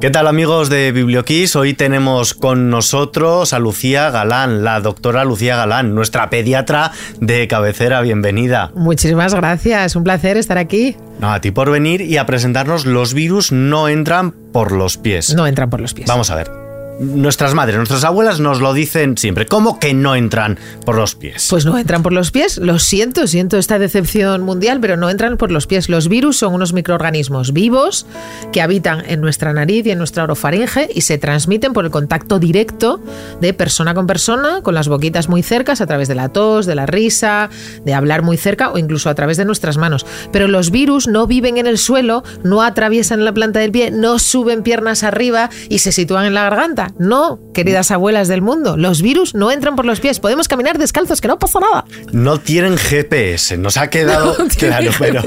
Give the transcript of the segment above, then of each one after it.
¿Qué tal amigos de Biblioquiz? Hoy tenemos con nosotros a Lucía Galán, la doctora Lucía Galán, nuestra pediatra de cabecera. Bienvenida. Muchísimas gracias, un placer estar aquí. No, a ti por venir y a presentarnos Los virus no entran por los pies. No entran por los pies. Vamos a ver nuestras madres, nuestras abuelas nos lo dicen siempre. ¿Cómo que no entran por los pies? Pues no entran por los pies. Lo siento, siento esta decepción mundial, pero no entran por los pies. Los virus son unos microorganismos vivos que habitan en nuestra nariz y en nuestra orofaringe y se transmiten por el contacto directo de persona con persona, con las boquitas muy cercas, a través de la tos, de la risa, de hablar muy cerca o incluso a través de nuestras manos. Pero los virus no viven en el suelo, no atraviesan la planta del pie, no suben piernas arriba y se sitúan en la garganta no, queridas abuelas del mundo, los virus no entran por los pies, podemos caminar descalzos, que no pasa nada. No tienen GPS, nos ha quedado claro, pero,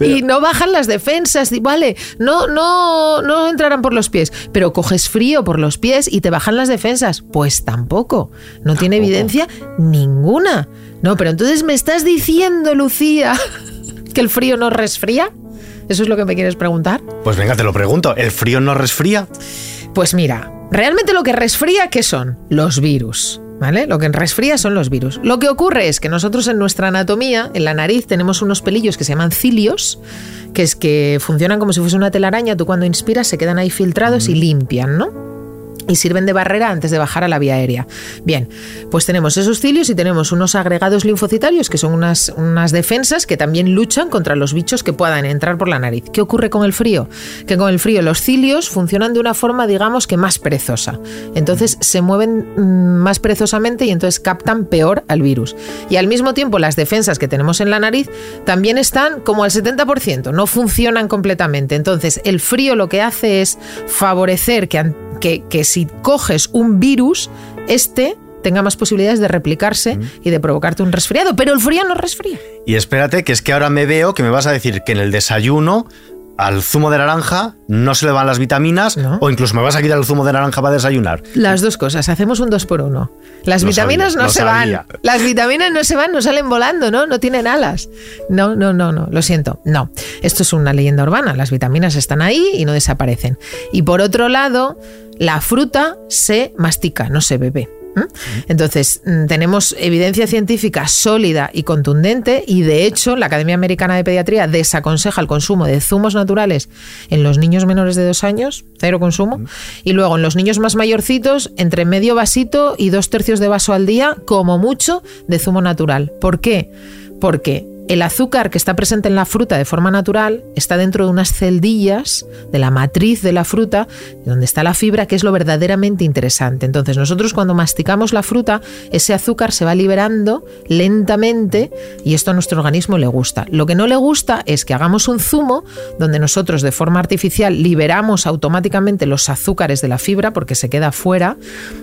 Y no bajan las defensas, vale, no, no, no entrarán por los pies, pero coges frío por los pies y te bajan las defensas, pues tampoco, no tiene evidencia ninguna. No, pero entonces me estás diciendo, Lucía, que el frío no resfría. ¿Eso es lo que me quieres preguntar? Pues venga, te lo pregunto. ¿El frío no resfría? Pues mira, realmente lo que resfría, ¿qué son? Los virus. ¿Vale? Lo que resfría son los virus. Lo que ocurre es que nosotros en nuestra anatomía, en la nariz, tenemos unos pelillos que se llaman cilios, que es que funcionan como si fuese una telaraña. Tú cuando inspiras se quedan ahí filtrados y limpian, ¿no? Y sirven de barrera antes de bajar a la vía aérea. Bien, pues tenemos esos cilios y tenemos unos agregados linfocitarios que son unas, unas defensas que también luchan contra los bichos que puedan entrar por la nariz. ¿Qué ocurre con el frío? Que con el frío los cilios funcionan de una forma, digamos, que más perezosa. Entonces se mueven mm, más perezosamente y entonces captan peor al virus. Y al mismo tiempo las defensas que tenemos en la nariz también están como al 70%, no funcionan completamente. Entonces el frío lo que hace es favorecer que que, si coges un virus, este tenga más posibilidades de replicarse y de provocarte un resfriado, pero el frío no resfría. Y espérate, que es que ahora me veo que me vas a decir que en el desayuno al zumo de naranja no se le van las vitaminas o incluso me vas a quitar el zumo de naranja para desayunar. Las dos cosas, hacemos un dos por uno. Las vitaminas no, se van. Las vitaminas no se van, no salen volando, ¿no? No tienen alas. No, no, no, no, lo siento. No, esto es una leyenda urbana. Las vitaminas están ahí y no desaparecen. Y por otro lado, la fruta se mastica, no se bebe. Entonces, mm, tenemos evidencia científica sólida y contundente y de hecho la Academia Americana de Pediatría desaconseja el consumo de zumos naturales en los niños menores de dos años, cero consumo, y luego en los niños más mayorcitos entre medio vasito y dos tercios de vaso al día, como mucho, de zumo natural. ¿Por qué? Porque el azúcar que está presente en la fruta de forma natural está dentro de unas celdillas de la matriz de la fruta, donde está la fibra, que es lo verdaderamente interesante. Entonces nosotros cuando masticamos la fruta, ese azúcar se va liberando lentamente y esto a nuestro organismo le gusta. Lo que no le gusta es que hagamos un zumo donde nosotros de forma artificial liberamos automáticamente los azúcares de la fibra porque se queda fuera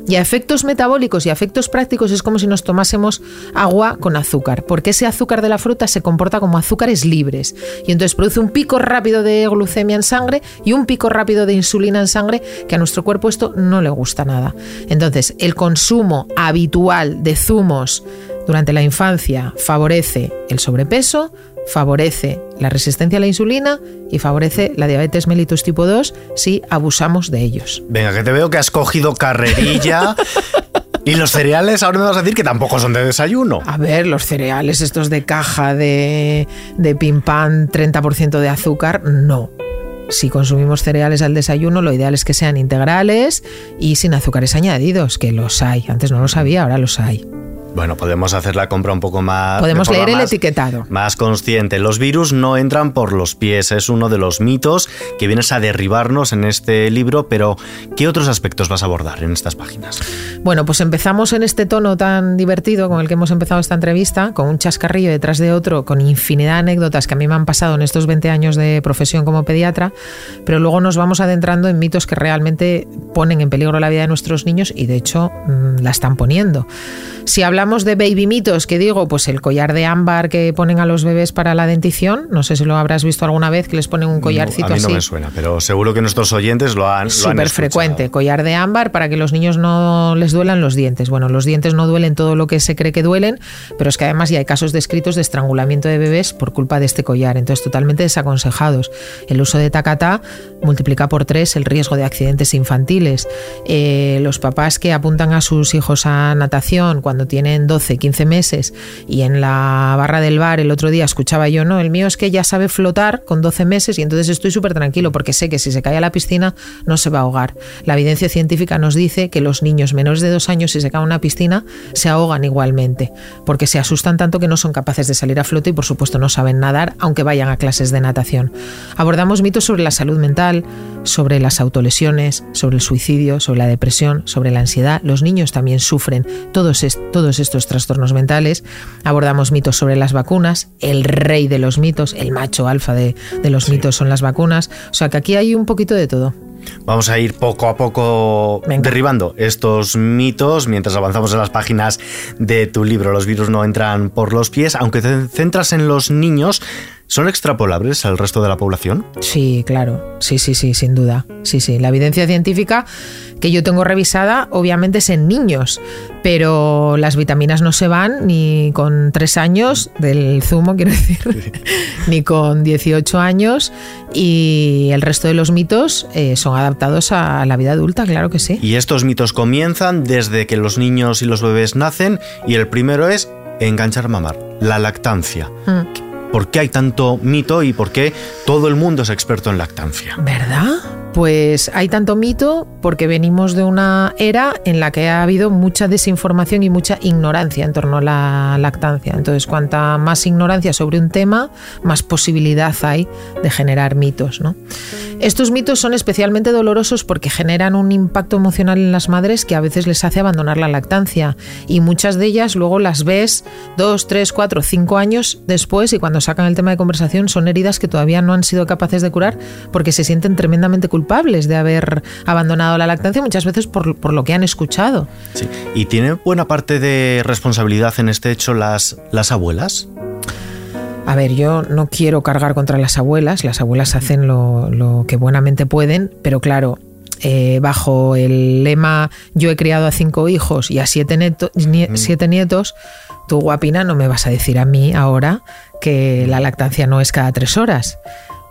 y a efectos metabólicos y efectos prácticos es como si nos tomásemos agua con azúcar, porque ese azúcar de la fruta se comporta como azúcares libres y entonces produce un pico rápido de glucemia en sangre y un pico rápido de insulina en sangre que a nuestro cuerpo esto no le gusta nada. Entonces, el consumo habitual de zumos durante la infancia favorece el sobrepeso, favorece la resistencia a la insulina y favorece la diabetes mellitus tipo 2 si abusamos de ellos. Venga, que te veo que has cogido carrerilla Y los cereales, ahora me vas a decir que tampoco son de desayuno. A ver, los cereales estos de caja de, de pim pam, 30% de azúcar, no. Si consumimos cereales al desayuno, lo ideal es que sean integrales y sin azúcares añadidos, que los hay. Antes no los había, ahora los hay. Bueno, podemos hacer la compra un poco más. Podemos leer el etiquetado. Más consciente. Los virus no entran por los pies. Es uno de los mitos que vienes a derribarnos en este libro. Pero, ¿qué otros aspectos vas a abordar en estas páginas? Bueno, pues empezamos en este tono tan divertido con el que hemos empezado esta entrevista, con un chascarrillo detrás de otro, con infinidad de anécdotas que a mí me han pasado en estos 20 años de profesión como pediatra. Pero luego nos vamos adentrando en mitos que realmente ponen en peligro la vida de nuestros niños y, de hecho, mm, la están poniendo. Si hablamos hablamos de baby mitos, que digo, pues el collar de ámbar que ponen a los bebés para la dentición, no sé si lo habrás visto alguna vez, que les ponen un collarcito así. a mí no me suena, pero seguro que nuestros oyentes lo han Súper frecuente, collar de ámbar para que los niños no les duelan los dientes. Bueno, los dientes no duelen todo lo que se cree que duelen, pero es que además ya hay casos descritos de estrangulamiento de bebés por culpa de este collar, entonces totalmente desaconsejados. El uso de tacatá multiplica por tres el riesgo de accidentes infantiles. Eh, los papás que apuntan a sus hijos a natación cuando tienen 12, 15 meses y en la barra del bar el otro día escuchaba yo, no, el mío es que ya sabe flotar con 12 meses y entonces estoy súper tranquilo porque sé que si se cae a la piscina no se va a ahogar. La evidencia científica nos dice que los niños menores de dos años si se caen a una piscina se ahogan igualmente porque se asustan tanto que no son capaces de salir a flote y por supuesto no saben nadar aunque vayan a clases de natación. Abordamos mitos sobre la salud mental, sobre las autolesiones, sobre el suicidio, sobre la depresión, sobre la ansiedad. Los niños también sufren todos, todos estos trastornos mentales. Abordamos mitos sobre las vacunas, el rey de los mitos, el macho alfa de, los mitos son las vacunas. O sea que aquí hay un poquito de todo. Vamos a ir poco a poco derribando estos mitos mientras avanzamos en las páginas de tu libro. Los virus no entran por los pies, aunque te centras en los niños. ¿Son extrapolables al resto de la población? Sí, claro. Sí, sí, sí, sin duda. Sí, sí. La evidencia científica que yo tengo revisada, obviamente, es en niños, pero las vitaminas no se van ni con tres años del zumo, quiero decir, ni con 18 años, y el resto de los mitos eh, son adaptados a la vida adulta, claro que sí. Y estos mitos comienzan desde que los niños y los bebés nacen, y el primero es enganchar mamar, la lactancia. Mm. ¿Por qué hay tanto mito y por qué todo el mundo es experto en lactancia? ¿Verdad? Pues hay tanto mito porque venimos de una era en la que ha habido mucha desinformación y mucha ignorancia en torno a la lactancia. Entonces, cuanta más ignorancia sobre un tema, más posibilidad hay de generar mitos. Estos mitos son especialmente dolorosos porque generan un impacto emocional en las madres que a veces les hace abandonar la lactancia. Y muchas de ellas luego las ves dos, tres, cuatro, cinco años después y cuando sacan el tema de conversación son heridas que todavía no han sido capaces de curar porque se sienten tremendamente culpables culpables de haber abandonado la lactancia, muchas veces por, lo que han escuchado. Sí. ¿Y tiene buena parte de responsabilidad en este hecho las, las abuelas? A ver, yo no quiero cargar contra las abuelas, las abuelas hacen lo, que buenamente pueden, pero claro, eh, bajo el lema yo he criado a cinco hijos y a siete, mm. siete nietos, tú guapina no me vas a decir a mí ahora que la lactancia no es cada tres horas.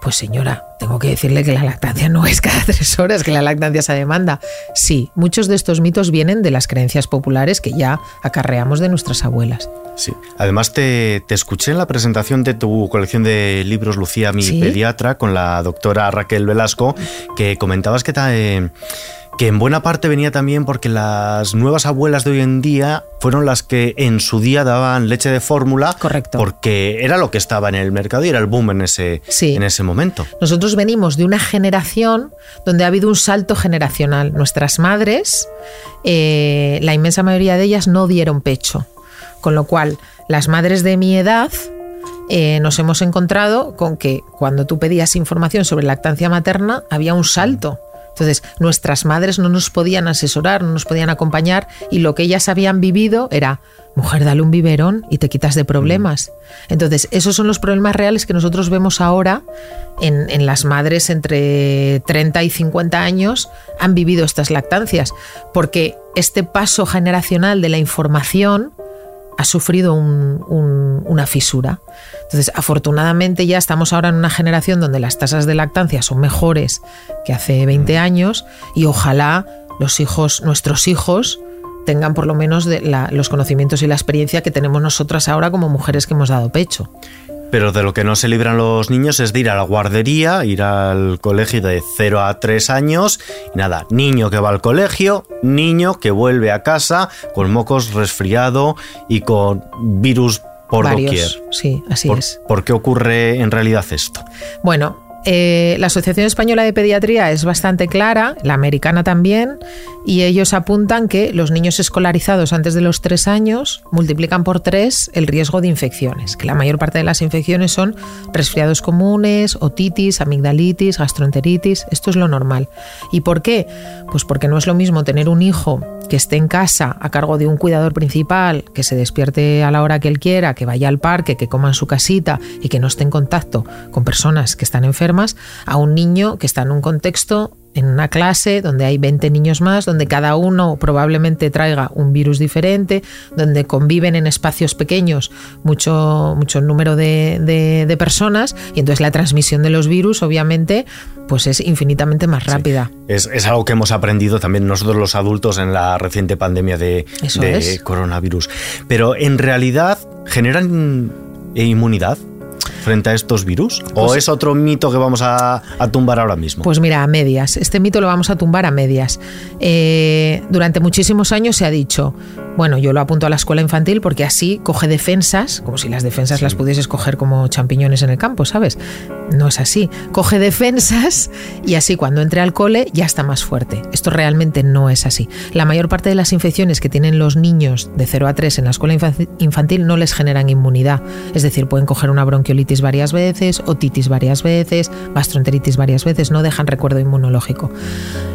Pues señora, tengo que decirle que la lactancia no es cada tres horas, que la lactancia se demanda. Sí, muchos de estos mitos vienen de las creencias populares que ya acarreamos de nuestras abuelas. Sí, además te, escuché en la presentación de tu colección de libros Lucía, mi pediatra, con la doctora Raquel Velasco, que comentabas que... te que en buena parte venía también porque las nuevas abuelas de hoy en día fueron las que en su día daban leche de fórmula. Correcto. Porque era lo que estaba en el mercado y era el boom en ese, en ese momento. Nosotros venimos de una generación donde ha habido un salto generacional. Nuestras madres, eh, la inmensa mayoría de ellas no dieron pecho. Con lo cual, las madres de mi edad eh, nos hemos encontrado con que cuando tú pedías información sobre lactancia materna había un salto. Entonces, nuestras madres no nos podían asesorar, no nos podían acompañar y lo que ellas habían vivido era, mujer, dale un biberón y te quitas de problemas. Entonces, esos son los problemas reales que nosotros vemos ahora en, en las madres entre 30 y 50 años han vivido estas lactancias, porque este paso generacional de la información ha sufrido una fisura. Entonces, afortunadamente ya estamos ahora en una generación donde las tasas de lactancia son mejores que hace 20 mm. años y ojalá los hijos, nuestros hijos, tengan por lo menos los conocimientos y la experiencia que tenemos nosotras ahora como mujeres que hemos dado pecho. Pero de lo que no se libran los niños es de ir a la guardería, ir al colegio de 0 a 3 años y nada, niño que va al colegio, niño que vuelve a casa con mocos resfriado y con virus por doquier. Sí, así es. ¿Por qué ocurre en realidad esto? Bueno, eh, la Asociación Española de Pediatría es bastante clara, la americana también, y ellos apuntan que los niños escolarizados antes de los tres años multiplican por tres el riesgo de infecciones, que la mayor parte de las infecciones son resfriados comunes, otitis, amigdalitis, gastroenteritis, esto es lo normal. ¿Y por qué? Pues porque no es lo mismo tener un hijo que esté en casa a cargo de un cuidador principal, que se despierte a la hora que él quiera, que vaya al parque, que coma en su casita y que no esté en contacto con personas que están enfermas, a un niño que está en un contexto en una clase donde hay 20 niños más, donde cada uno probablemente traiga un virus diferente, donde conviven en espacios pequeños mucho, mucho número de, personas y entonces la transmisión de los virus obviamente pues es infinitamente más rápida. Es, algo que hemos aprendido también nosotros los adultos en la reciente pandemia de, de coronavirus. Pero en realidad generan inmunidad frente a estos virus? ¿O pues es otro mito que vamos a, tumbar ahora mismo? Pues mira, a medias. Este mito lo vamos a tumbar a medias. Eh, durante muchísimos años se ha dicho, bueno, yo lo apunto a la escuela infantil porque así coge defensas, como si las defensas las pudieses coger como champiñones en el campo, ¿sabes? No es así. Coge defensas y así cuando entre al cole ya está más fuerte. Esto realmente no es así. La mayor parte de las infecciones que tienen los niños de 0 a 3 en la escuela infantil no les generan inmunidad. Es decir, pueden coger una bronquiolitis varias veces, otitis varias veces, gastroenteritis varias veces, no dejan recuerdo inmunológico.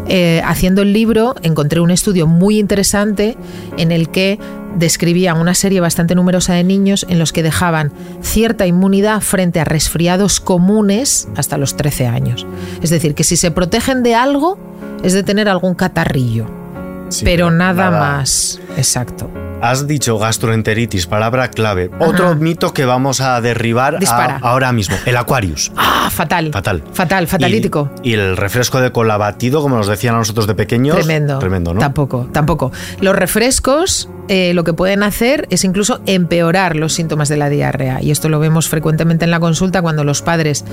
Eh, haciendo el libro encontré un estudio muy interesante en el que describía una serie bastante numerosa de niños en los que dejaban cierta inmunidad frente a resfriados comunes hasta los 13 años. Es decir, que si se protegen de algo es de tener algún catarrillo, pero nada más. Exacto. Has dicho gastroenteritis, palabra clave. Otro mito que vamos a derribar ahora mismo, el Aquarius. Ah, fatal. Fatal. Fatal, fatalítico. Y, el refresco de cola batido, como nos decían a nosotros de pequeños. Tremendo. Tremendo, ¿no? Tampoco, tampoco. Los refrescos eh, lo que pueden hacer es incluso empeorar los síntomas de la diarrea. Y esto lo vemos frecuentemente en la consulta cuando los padres,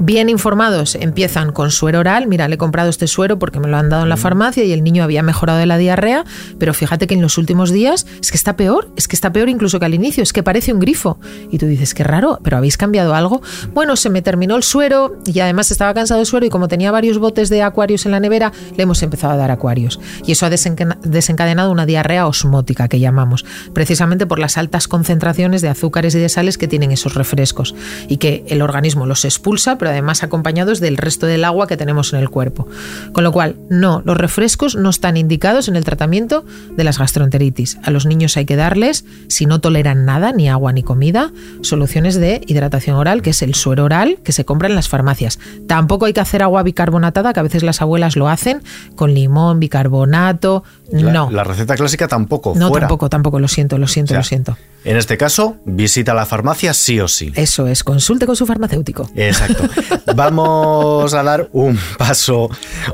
bien informados, empiezan con suero oral. Mira, le he comprado este suero porque me lo han dado en la mm. farmacia y el niño había mejorado de la diarrea, pero fíjate que en los últimos días es que está peor, es que está peor incluso que al inicio, es que parece un grifo. Y tú dices, qué raro, pero ¿habéis cambiado algo? Bueno, se me terminó el suero y además estaba cansado del suero y como tenía varios botes de acuarios en la nevera, le hemos empezado a dar acuarios. Y eso ha desencadenado una diarrea osmótica que llamamos, precisamente por las altas concentraciones de azúcares y de sales que tienen esos refrescos y que el organismo los expulsa, pero además acompañados del resto del agua que tenemos en el cuerpo. Con lo cual, no, los refrescos no están indicados en el tratamiento de las gastroenteritis. A los niños hay que darles, si no toleran nada, ni agua ni comida, soluciones de hidratación oral, que es el suero oral que se compra en las farmacias. Tampoco hay que hacer agua bicarbonatada, que a veces las abuelas lo hacen, con limón, bicarbonato. No. La receta clásica tampoco. No, tampoco, tampoco, lo siento, lo siento, lo siento. En este caso, visita la farmacia sí o sí. Eso es, consulte con su farmacéutico. Exacto. Vamos a dar un paso,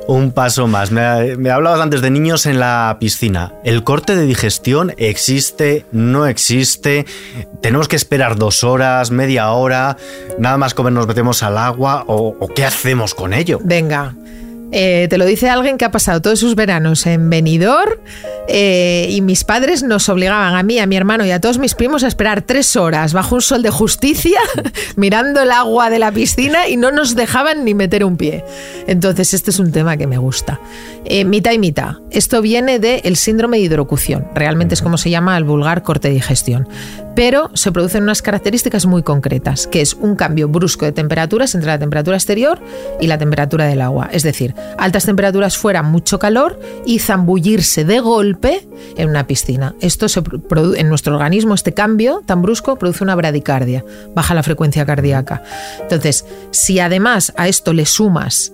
un paso más. Me, me hablabas antes de niños en la piscina. ¿El corte de digestión existe? ¿No existe? ¿Tenemos que esperar dos horas, media hora? ¿Nada más comer nos metemos al agua? ¿O, o qué hacemos con ello? Venga, eh, te lo dice alguien que ha pasado todos sus veranos en Benidorm eh, y mis padres nos obligaban a mí, a mi hermano y a todos mis primos a esperar tres horas bajo un sol de justicia mirando el agua de la piscina y no nos dejaban ni meter un pie. Entonces este es un tema que me gusta. Eh, mitad y mitad. Esto viene del síndrome de hidrocución. Realmente es como se llama el vulgar corte de digestión pero se producen unas características muy concretas, que es un cambio brusco de temperaturas entre la temperatura exterior y la temperatura del agua. Es decir, altas temperaturas fuera, mucho calor y zambullirse de golpe en una piscina. Esto se en nuestro organismo, este cambio tan brusco, produce una bradicardia, baja la frecuencia cardíaca. Entonces, si además a esto le sumas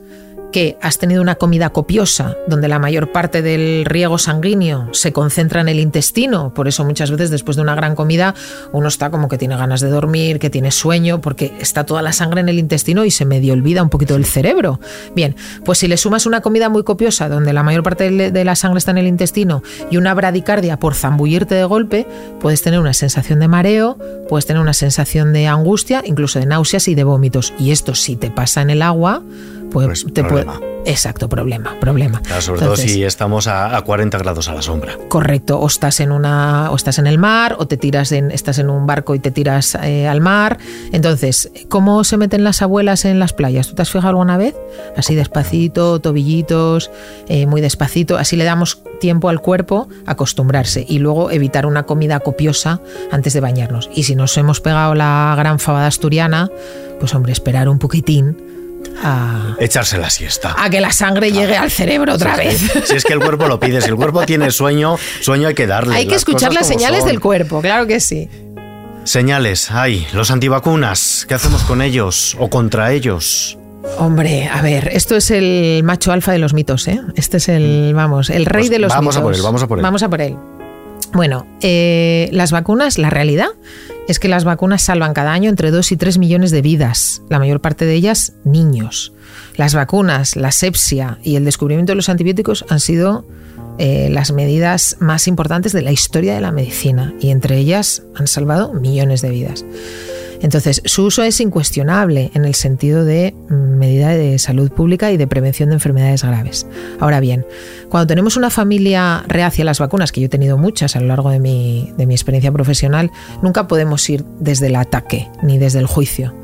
que has tenido una comida copiosa, donde la mayor parte del riego sanguíneo se concentra en el intestino, por eso muchas veces después de una gran comida uno está como que tiene ganas de dormir, que tiene sueño, porque está toda la sangre en el intestino y se medio olvida un poquito del cerebro. Bien, pues si le sumas una comida muy copiosa, donde la mayor parte de la sangre está en el intestino, y una bradicardia por zambullirte de golpe, puedes tener una sensación de mareo, puedes tener una sensación de angustia, incluso de náuseas y de vómitos. Y esto si te pasa en el agua, pues, te problema. Exacto, problema, problema. sobre todo si estamos a, 40 grados a la sombra. Correcto, o estás en una, o estás en el mar, o te tiras en, estás en un barco y te tiras eh, al mar. Entonces, ¿cómo se meten las abuelas en las playas? ¿Tú te has fijado alguna vez? Así despacito, tobillitos, eh, muy despacito. Así le damos tiempo al cuerpo a acostumbrarse y luego evitar una comida copiosa antes de bañarnos. Y si nos hemos pegado la gran fabada asturiana, pues hombre, esperar un poquitín a echarse la siesta. A que la sangre llegue al cerebro otra vez. si es que el cuerpo lo pide, si el cuerpo tiene sueño, sueño hay que darle. Hay que escuchar las señales del cuerpo, claro que sí. Señales, hay, los antivacunas, ¿qué hacemos con ellos o contra ellos? Hombre, a ver, esto es el macho alfa de los mitos, ¿eh? Este es el, vamos, el rey pues de los vamos mitos. Vamos a por él, vamos a por él. Vamos a por él. Bueno, eh, las vacunas, la realidad es que las vacunas salvan cada año entre 2 y 3 millones de vidas, la mayor parte de ellas niños. Las vacunas, la sepsia y el descubrimiento de los antibióticos han sido eh, las medidas más importantes de la historia de la medicina y entre ellas han salvado millones de vidas. Entonces, su uso es incuestionable en el sentido de mm, medida de salud pública y de prevención de enfermedades graves. Ahora bien, cuando tenemos una familia reacia a las vacunas, que yo he tenido muchas a lo largo de mi, de mi experiencia profesional, nunca podemos ir desde el ataque ni desde el juicio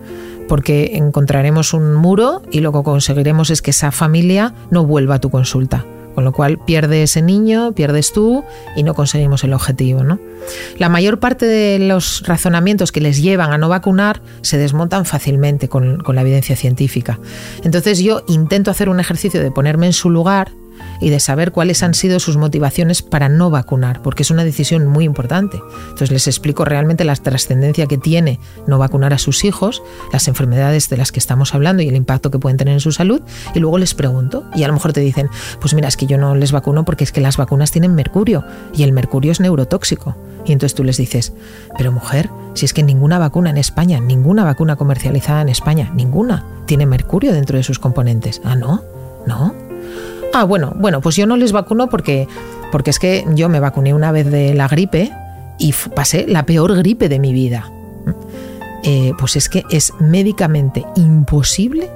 porque encontraremos un muro y lo que conseguiremos es que esa familia no vuelva a tu consulta. Con lo cual pierde ese niño, pierdes tú y no conseguimos el objetivo. ¿no? La mayor parte de los razonamientos que les llevan a no vacunar se desmontan fácilmente con, con la evidencia científica. Entonces yo intento hacer un ejercicio de ponerme en su lugar y de saber cuáles han sido sus motivaciones para no vacunar, porque es una decisión muy importante. Entonces les explico realmente la trascendencia que tiene no vacunar a sus hijos, las enfermedades de las que estamos hablando y el impacto que pueden tener en su salud, y luego les pregunto, y a lo mejor te dicen, pues mira, es que yo no les vacuno porque es que las vacunas tienen mercurio, y el mercurio es neurotóxico. Y entonces tú les dices, pero mujer, si es que ninguna vacuna en España, ninguna vacuna comercializada en España, ninguna, tiene mercurio dentro de sus componentes. Ah, no, no. Ah, bueno, bueno, pues yo no les vacuno porque, porque es que yo me vacuné una vez de la gripe y pasé la peor gripe de mi vida. Eh, pues es que es médicamente imposible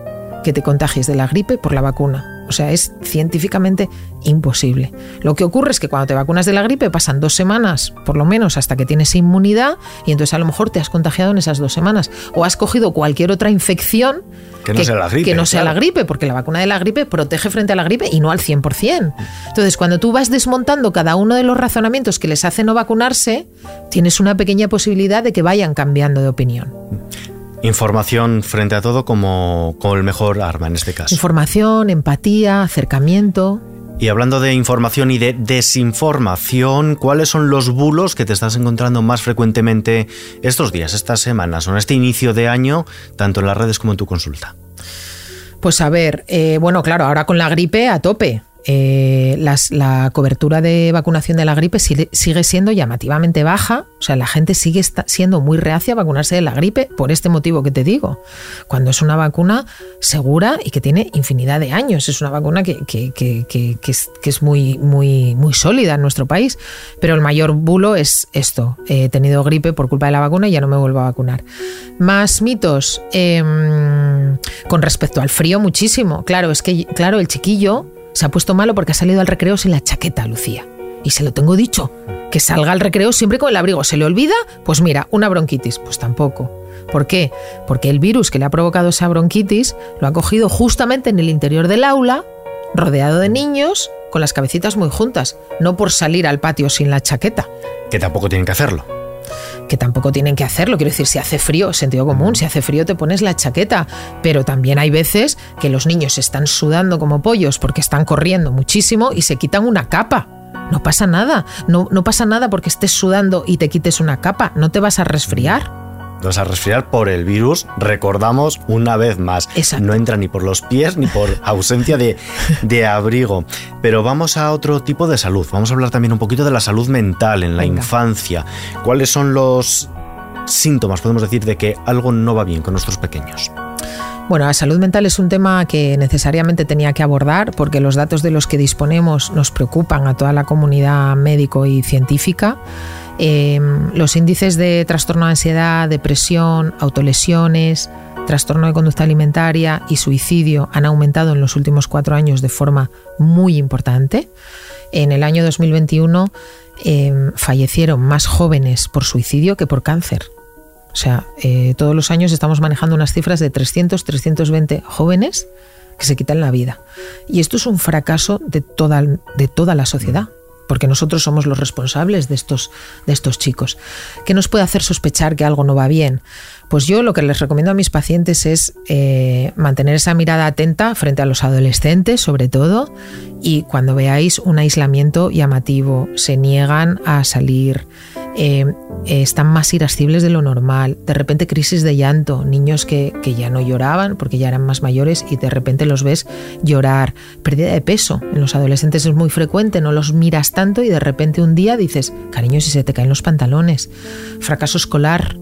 que te contagies de la gripe por la vacuna. O sea, es científicamente imposible. Lo que ocurre es que cuando te vacunas de la gripe pasan dos semanas, por lo menos, hasta que tienes inmunidad y entonces a lo mejor te has contagiado en esas dos semanas. O has cogido cualquier otra infección que no sea la gripe. Que no sea la gripe, porque la vacuna de la gripe protege frente a la gripe y no al 100%. Entonces, cuando tú vas desmontando cada uno de los razonamientos que les hace no vacunarse, tienes una pequeña posibilidad de que vayan cambiando de opinión. Información frente a todo como, como el mejor arma en este caso. Información, empatía, acercamiento. Y hablando de información y de desinformación, ¿cuáles son los bulos que te estás encontrando más frecuentemente estos días, estas semanas o en este inicio de año, tanto en las redes como en tu consulta? Pues a ver, eh, bueno, claro, ahora con la gripe a tope. Eh, la cobertura de vacunación de la gripe sigue, siendo llamativamente baja, o sea, la gente sigue siendo muy reacia a vacunarse de la gripe por este motivo que te digo, cuando es una vacuna segura y que tiene infinidad de años, es una vacuna que, es, muy, muy, muy sólida en nuestro país, pero el mayor bulo es esto, he tenido gripe por culpa de la vacuna y ya no me vuelvo a vacunar. Más mitos em, con respecto al frío muchísimo, claro, es que claro, el chiquillo se ha puesto malo porque ha salido al recreo sin la chaqueta, Lucía. Y se lo tengo dicho, que salga al recreo siempre con el abrigo. ¿Se le olvida? Pues mira, una bronquitis. Pues tampoco. ¿Por qué? Porque el virus que le ha provocado esa bronquitis lo ha cogido justamente en el interior del aula, rodeado de niños, con las cabecitas muy juntas, no por salir al patio sin la chaqueta. Que tampoco tienen que hacerlo que tampoco tienen que hacerlo. Quiero decir, si hace frío, sentido común, si hace frío te pones la chaqueta, pero también hay veces que los niños están sudando como pollos porque están corriendo muchísimo y se quitan una capa. No pasa nada, no, no pasa nada porque estés sudando y te quites una capa, no te vas a resfriar vas a resfriar por el virus, recordamos una vez más. No entra ni por los pies ni por ausencia de, de, abrigo. Pero vamos a otro tipo de salud. Vamos a hablar también un poquito de la salud mental en la infancia. ¿Cuáles son los síntomas, podemos decir, de que algo no va bien con nuestros pequeños? Bueno, la salud mental es un tema que necesariamente tenía que abordar porque los datos de los que disponemos nos preocupan a toda la comunidad médico y científica. Em, los índices de trastorno de ansiedad, depresión, autolesiones, trastorno de conducta alimentaria y suicidio han aumentado en los últimos cuatro años de forma muy importante. En el año 2021 em, fallecieron más jóvenes por suicidio que por cáncer. O sea, eh, todos los años estamos manejando unas cifras de 300, 320 jóvenes que se quitan la vida. Y esto es un fracaso de toda, de toda la sociedad porque nosotros somos los responsables de estos, de estos chicos. ¿Qué nos puede hacer sospechar que algo no va bien? Pues yo lo que les recomiendo a mis pacientes es eh, mantener esa mirada atenta frente a los adolescentes, sobre todo, y cuando veáis un aislamiento llamativo, se niegan a salir, eh, están más irascibles de lo normal, de repente crisis de llanto, niños que, que, ya no lloraban porque ya eran más mayores y de repente los ves llorar, pérdida de peso, en los adolescentes es muy frecuente, no los miras tanto y de repente un día dices, cariño, si se te caen los pantalones, fracaso escolar,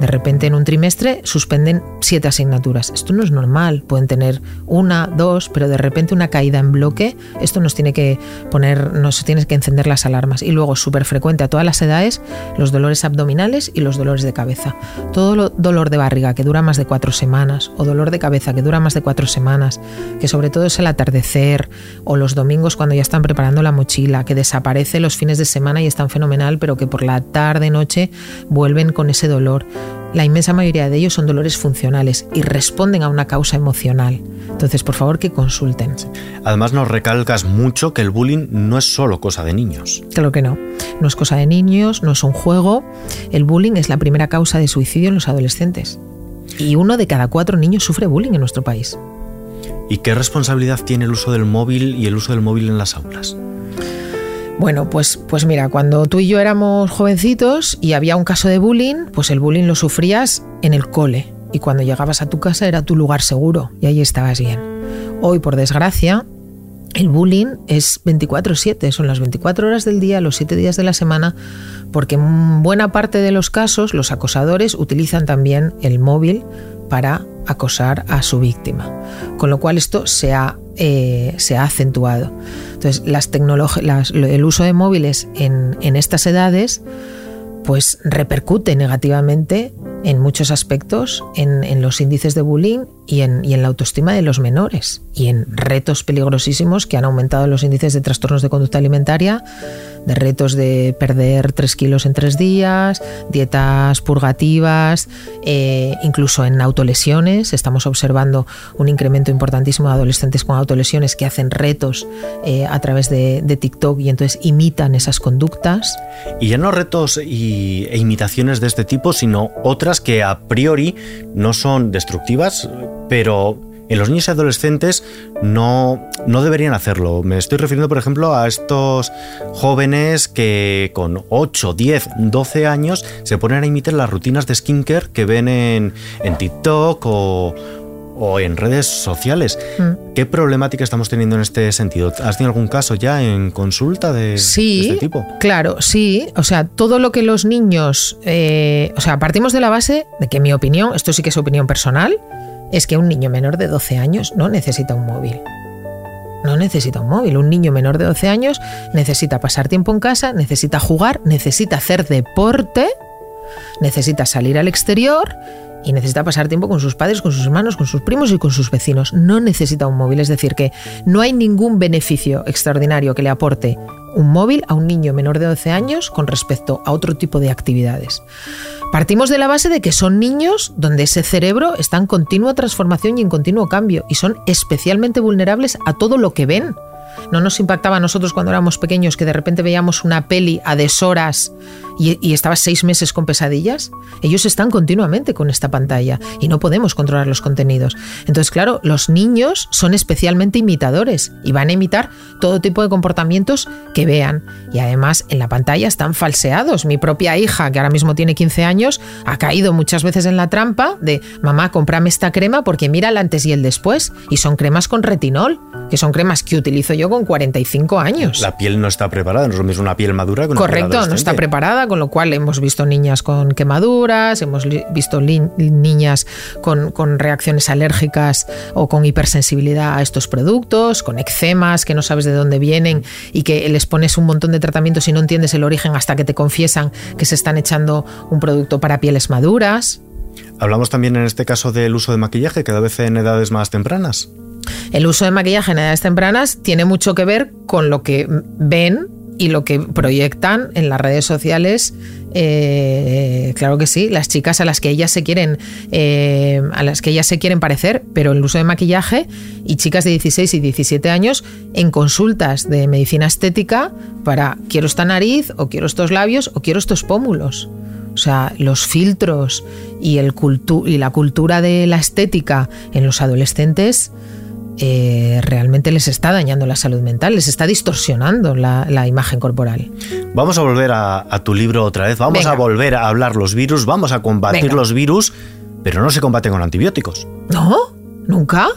de repente en un trimestre suspenden siete asignaturas. Esto no es normal. Pueden tener una, dos, pero de repente una caída en bloque. Esto nos tiene que poner, nos tiene que encender las alarmas. Y luego, súper frecuente a todas las edades, los dolores abdominales y los dolores de cabeza. Todo dolor de barriga que dura más de cuatro semanas o dolor de cabeza que dura más de cuatro semanas, que sobre todo es el atardecer o los domingos cuando ya están preparando la mochila, que desaparece los fines de semana y están fenomenal, pero que por la tarde, noche vuelven con ese dolor la inmensa mayoría de ellos son dolores funcionales y responden a una causa emocional. Entonces, por favor, que consulten. Además, nos recalcas mucho que el bullying no es solo cosa de niños. Claro que no. No es cosa de niños, no es un juego. El bullying es la primera causa de suicidio en los adolescentes. Y uno de cada cuatro niños sufre bullying en nuestro país. ¿Y qué responsabilidad tiene el uso del móvil y el uso del móvil en las aulas? Bueno, pues, pues mira, cuando tú y yo éramos jovencitos y había un caso de bullying, pues el bullying lo sufrías en el cole. Y cuando llegabas a tu casa era tu lugar seguro y ahí estabas bien. Hoy, por desgracia, el bullying es 24/7, son las 24 horas del día, los 7 días de la semana, porque en buena parte de los casos los acosadores utilizan también el móvil para acosar a su víctima. Con lo cual esto se ha, eh, se ha acentuado. Entonces, el uso de móviles en, estas edades pues repercute negativamente en muchos aspectos en, los índices de bullying y en, la autoestima de los menores y en retos peligrosísimos que han aumentado los índices de trastornos de conducta alimentaria de retos de perder 3 kilos en 3 días, dietas purgativas, eh, incluso en autolesiones. Estamos observando un incremento importantísimo de adolescentes con autolesiones que hacen retos eh, a través de, TikTok y entonces imitan esas conductas. Y ya no retos y, e imitaciones de este tipo, sino otras que a priori no son destructivas, pero en los niños y adolescentes no, no deberían hacerlo. Me estoy refiriendo, por ejemplo, a estos jóvenes que con 8, 10, 12 años se ponen a imitar las rutinas de skincare que ven en, en TikTok o, o en redes sociales. Mm. ¿Qué problemática estamos teniendo en este sentido? ¿Has tenido algún caso ya en consulta de, este tipo? Claro, sí. O sea, todo lo que los niños. Eh, o sea, partimos de la base de que mi opinión, esto sí que es opinión personal, es que un niño menor de 12 años no necesita un móvil. No necesita un móvil. Un niño menor de 12 años necesita pasar tiempo en casa, necesita jugar, necesita hacer deporte, necesita salir al exterior y necesita pasar tiempo con sus padres, con sus hermanos, con sus primos y con sus vecinos. No necesita un móvil. Es decir, que no hay ningún beneficio extraordinario que le aporte un móvil a un niño menor de 12 años con respecto a otro tipo de actividades. Partimos de la base de que son niños donde ese cerebro está en continua transformación y en continuo cambio y son especialmente vulnerables a todo lo que ven. No nos impactaba a nosotros cuando éramos pequeños que de repente veíamos una peli a deshoras y, y estabas seis meses con pesadillas. Ellos están continuamente con esta pantalla y no podemos controlar los contenidos. Entonces, claro, los niños son especialmente imitadores y van a imitar todo tipo de comportamientos que vean. Y además en la pantalla están falseados. Mi propia hija, que ahora mismo tiene 15 años, ha caído muchas veces en la trampa de mamá, cómprame esta crema porque mira el antes y el después. Y son cremas con retinol, que son cremas que utilizo yo con 45 años. La piel no está preparada, no es lo mismo una piel madura con Correcto, no está preparada, con lo cual hemos visto niñas con quemaduras, hemos visto niñas con, con reacciones alérgicas o con hipersensibilidad a estos productos, con eczemas que no sabes de dónde vienen y que les pones un montón de tratamientos y no entiendes el origen hasta que te confiesan que se están echando un producto para pieles maduras. Hablamos también en este caso del uso de maquillaje, cada vez en edades más tempranas. El uso de maquillaje en edades tempranas tiene mucho que ver con lo que ven y lo que proyectan en las redes sociales, eh, claro que sí, las chicas a las que ellas se quieren, eh, a las que ellas se quieren parecer, pero el uso de maquillaje y chicas de 16 y 17 años en consultas de medicina estética para quiero esta nariz o quiero estos labios o quiero estos pómulos. O sea, los filtros y, la cultura de la estética en los adolescentes eh, realmente les está dañando la salud mental, les está distorsionando la, imagen corporal. Vamos a volver a, tu libro otra vez, vamos a volver a hablar los virus, vamos a combatir los virus, pero no se combaten con antibióticos. No, nunca.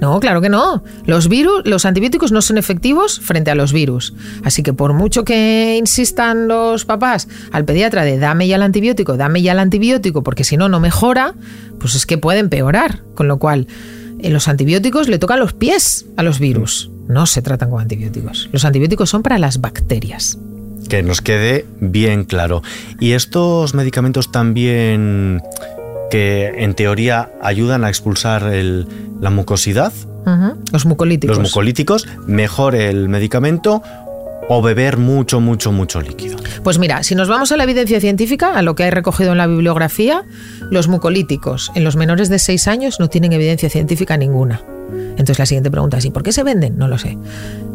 No, claro que no. Los virus, los antibióticos no son efectivos frente a los virus. Así que por mucho que insistan los papás al pediatra de dame ya el antibiótico, dame ya el antibiótico, porque si no, no mejora, pues es que puede empeorar. Con lo cual, en los antibióticos le tocan los pies a los virus. No se tratan con antibióticos. Los antibióticos son para las bacterias. Que nos quede bien claro. ¿Y estos medicamentos también que en teoría ayudan a expulsar la mucosidad? Los mucolíticos. Los mucolíticos, mejor el medicamento o beber mucho, mucho, mucho líquido? Pues mira, si nos vamos a la evidencia científica, a lo que hay recogido en la bibliografía, los mucolíticos en los menores de 6 años no tienen evidencia científica ninguna. Entonces la siguiente pregunta es, ¿y por qué se venden? No lo sé.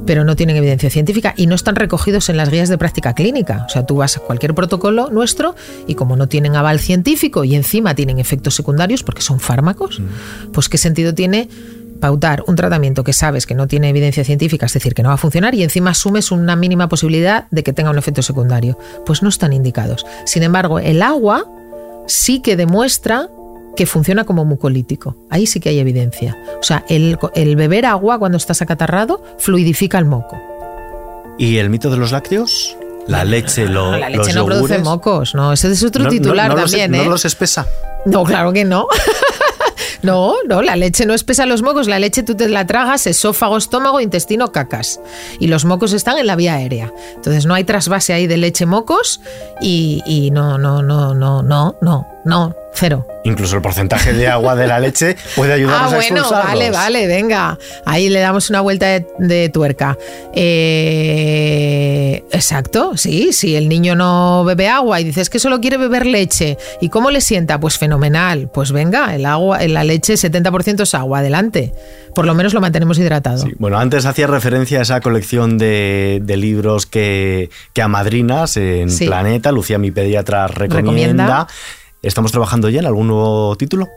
Pero no tienen evidencia científica y no están recogidos en las guías de práctica clínica. O sea, tú vas a cualquier protocolo nuestro y como no tienen aval científico y encima tienen efectos secundarios porque son fármacos, mm. pues qué sentido tiene pautar un tratamiento que sabes que no tiene evidencia científica, es decir, que no va a funcionar, y encima asumes una mínima posibilidad de que tenga un efecto secundario. Pues no están indicados. Sin embargo, el agua sí que demuestra que funciona como mucolítico. Ahí sí que hay evidencia. O sea, el, beber agua cuando estás acatarrado fluidifica el moco. ¿Y el mito de los lácteos? La leche, lo, la leche no produce mocos, no, ese es otro titular también. ¿No ¿eh? los espesa? No, claro que no. No, no, la leche no espesa los mocos, la leche tú te la tragas, esófago, estómago, intestino, cacas. Y los mocos están en la vía aérea. Entonces no hay trasvase ahí de leche mocos y, y no, no, no, no, no, no, no, cero. Incluso el porcentaje de agua de la leche puede ayudarnos ah, a bueno, vale, vale, venga. Ahí le damos una vuelta de, tuerca. Eh, exacto, sí, si el niño no bebe agua y dices que solo quiere beber leche, ¿y cómo le sienta? Pues fenomenal. Pues venga, el agua, la leche 70% es agua, adelante. Por lo menos lo mantenemos hidratado. Bueno, antes hacía referencia a esa colección de, libros que, que amadrinas en Planeta, Lucía mi pediatra recomienda. ¿Estamos trabajando ya en algún nuevo título?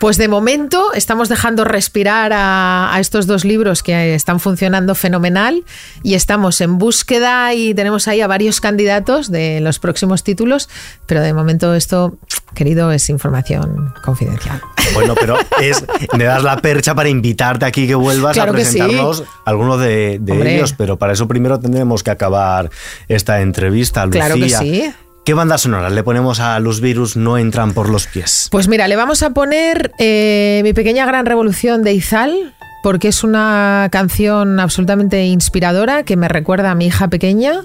Pues de momento estamos dejando respirar a, estos dos libros que están funcionando fenomenal y estamos en búsqueda y tenemos ahí a varios candidatos de los próximos títulos, pero de momento esto, querido, es información confidencial. Bueno, pero es, me das la percha para invitarte aquí que vuelvas a presentarnos algunos de, ellos, pero para eso primero tendremos que acabar esta entrevista, Lucía. Claro que sí. ¿Qué banda sonora le ponemos a Los virus no entran por los pies? Pues mira, le vamos a poner eh, Mi pequeña gran revolución de Izal, porque es una canción absolutamente inspiradora que me recuerda a mi hija pequeña,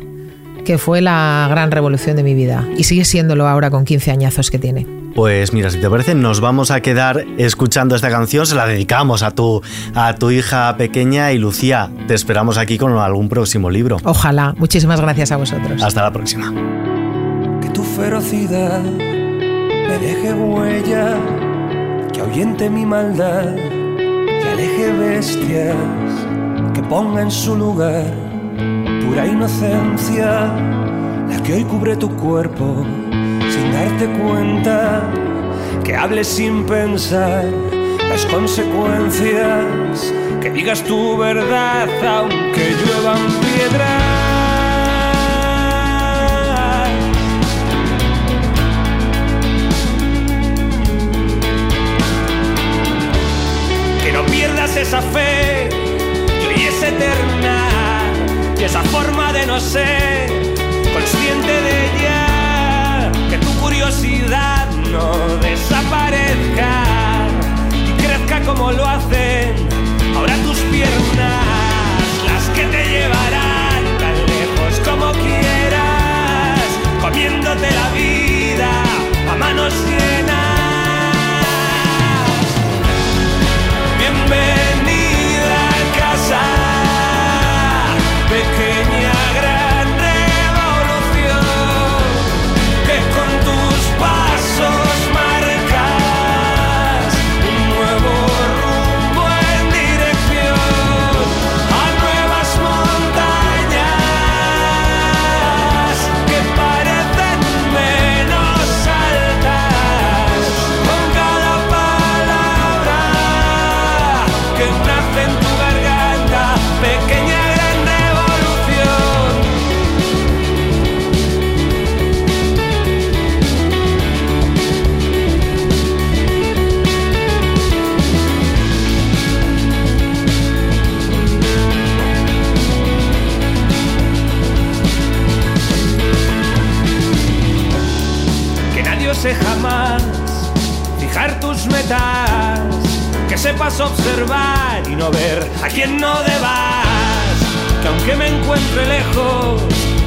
que fue la gran revolución de mi vida y sigue siéndolo ahora con 15 añazos que tiene. Pues mira, si te parece, nos vamos a quedar escuchando esta canción, se la dedicamos a tu, a tu hija pequeña y Lucía, te esperamos aquí con algún próximo libro. Ojalá, muchísimas gracias a vosotros. Hasta la próxima ferocidad me deje huella, que ahuyente mi maldad, que aleje bestias, que ponga en su lugar pura inocencia, la que hoy cubre tu cuerpo sin darte cuenta, que hables sin pensar las consecuencias, que digas tu verdad aunque lluevan piedras esa fe que hoy es eterna y esa forma de no ser consciente de ella, que tu curiosidad no desaparezca y crezca como lo hacen ahora tus piernas, las que te llevarán tan lejos como quieras, comiéndote la vida a manos llenas.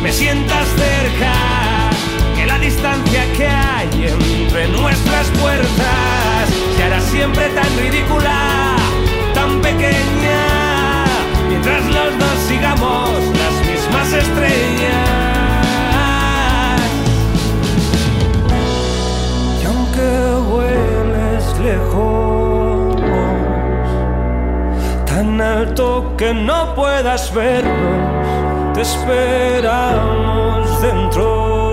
Me sientas cerca. Que la distancia que hay entre nuestras puertas se hará siempre tan ridícula, tan pequeña. Mientras los dos sigamos las mismas estrellas. Y aunque vueles lejos tan alto que no puedas vernos, te esperamos dentro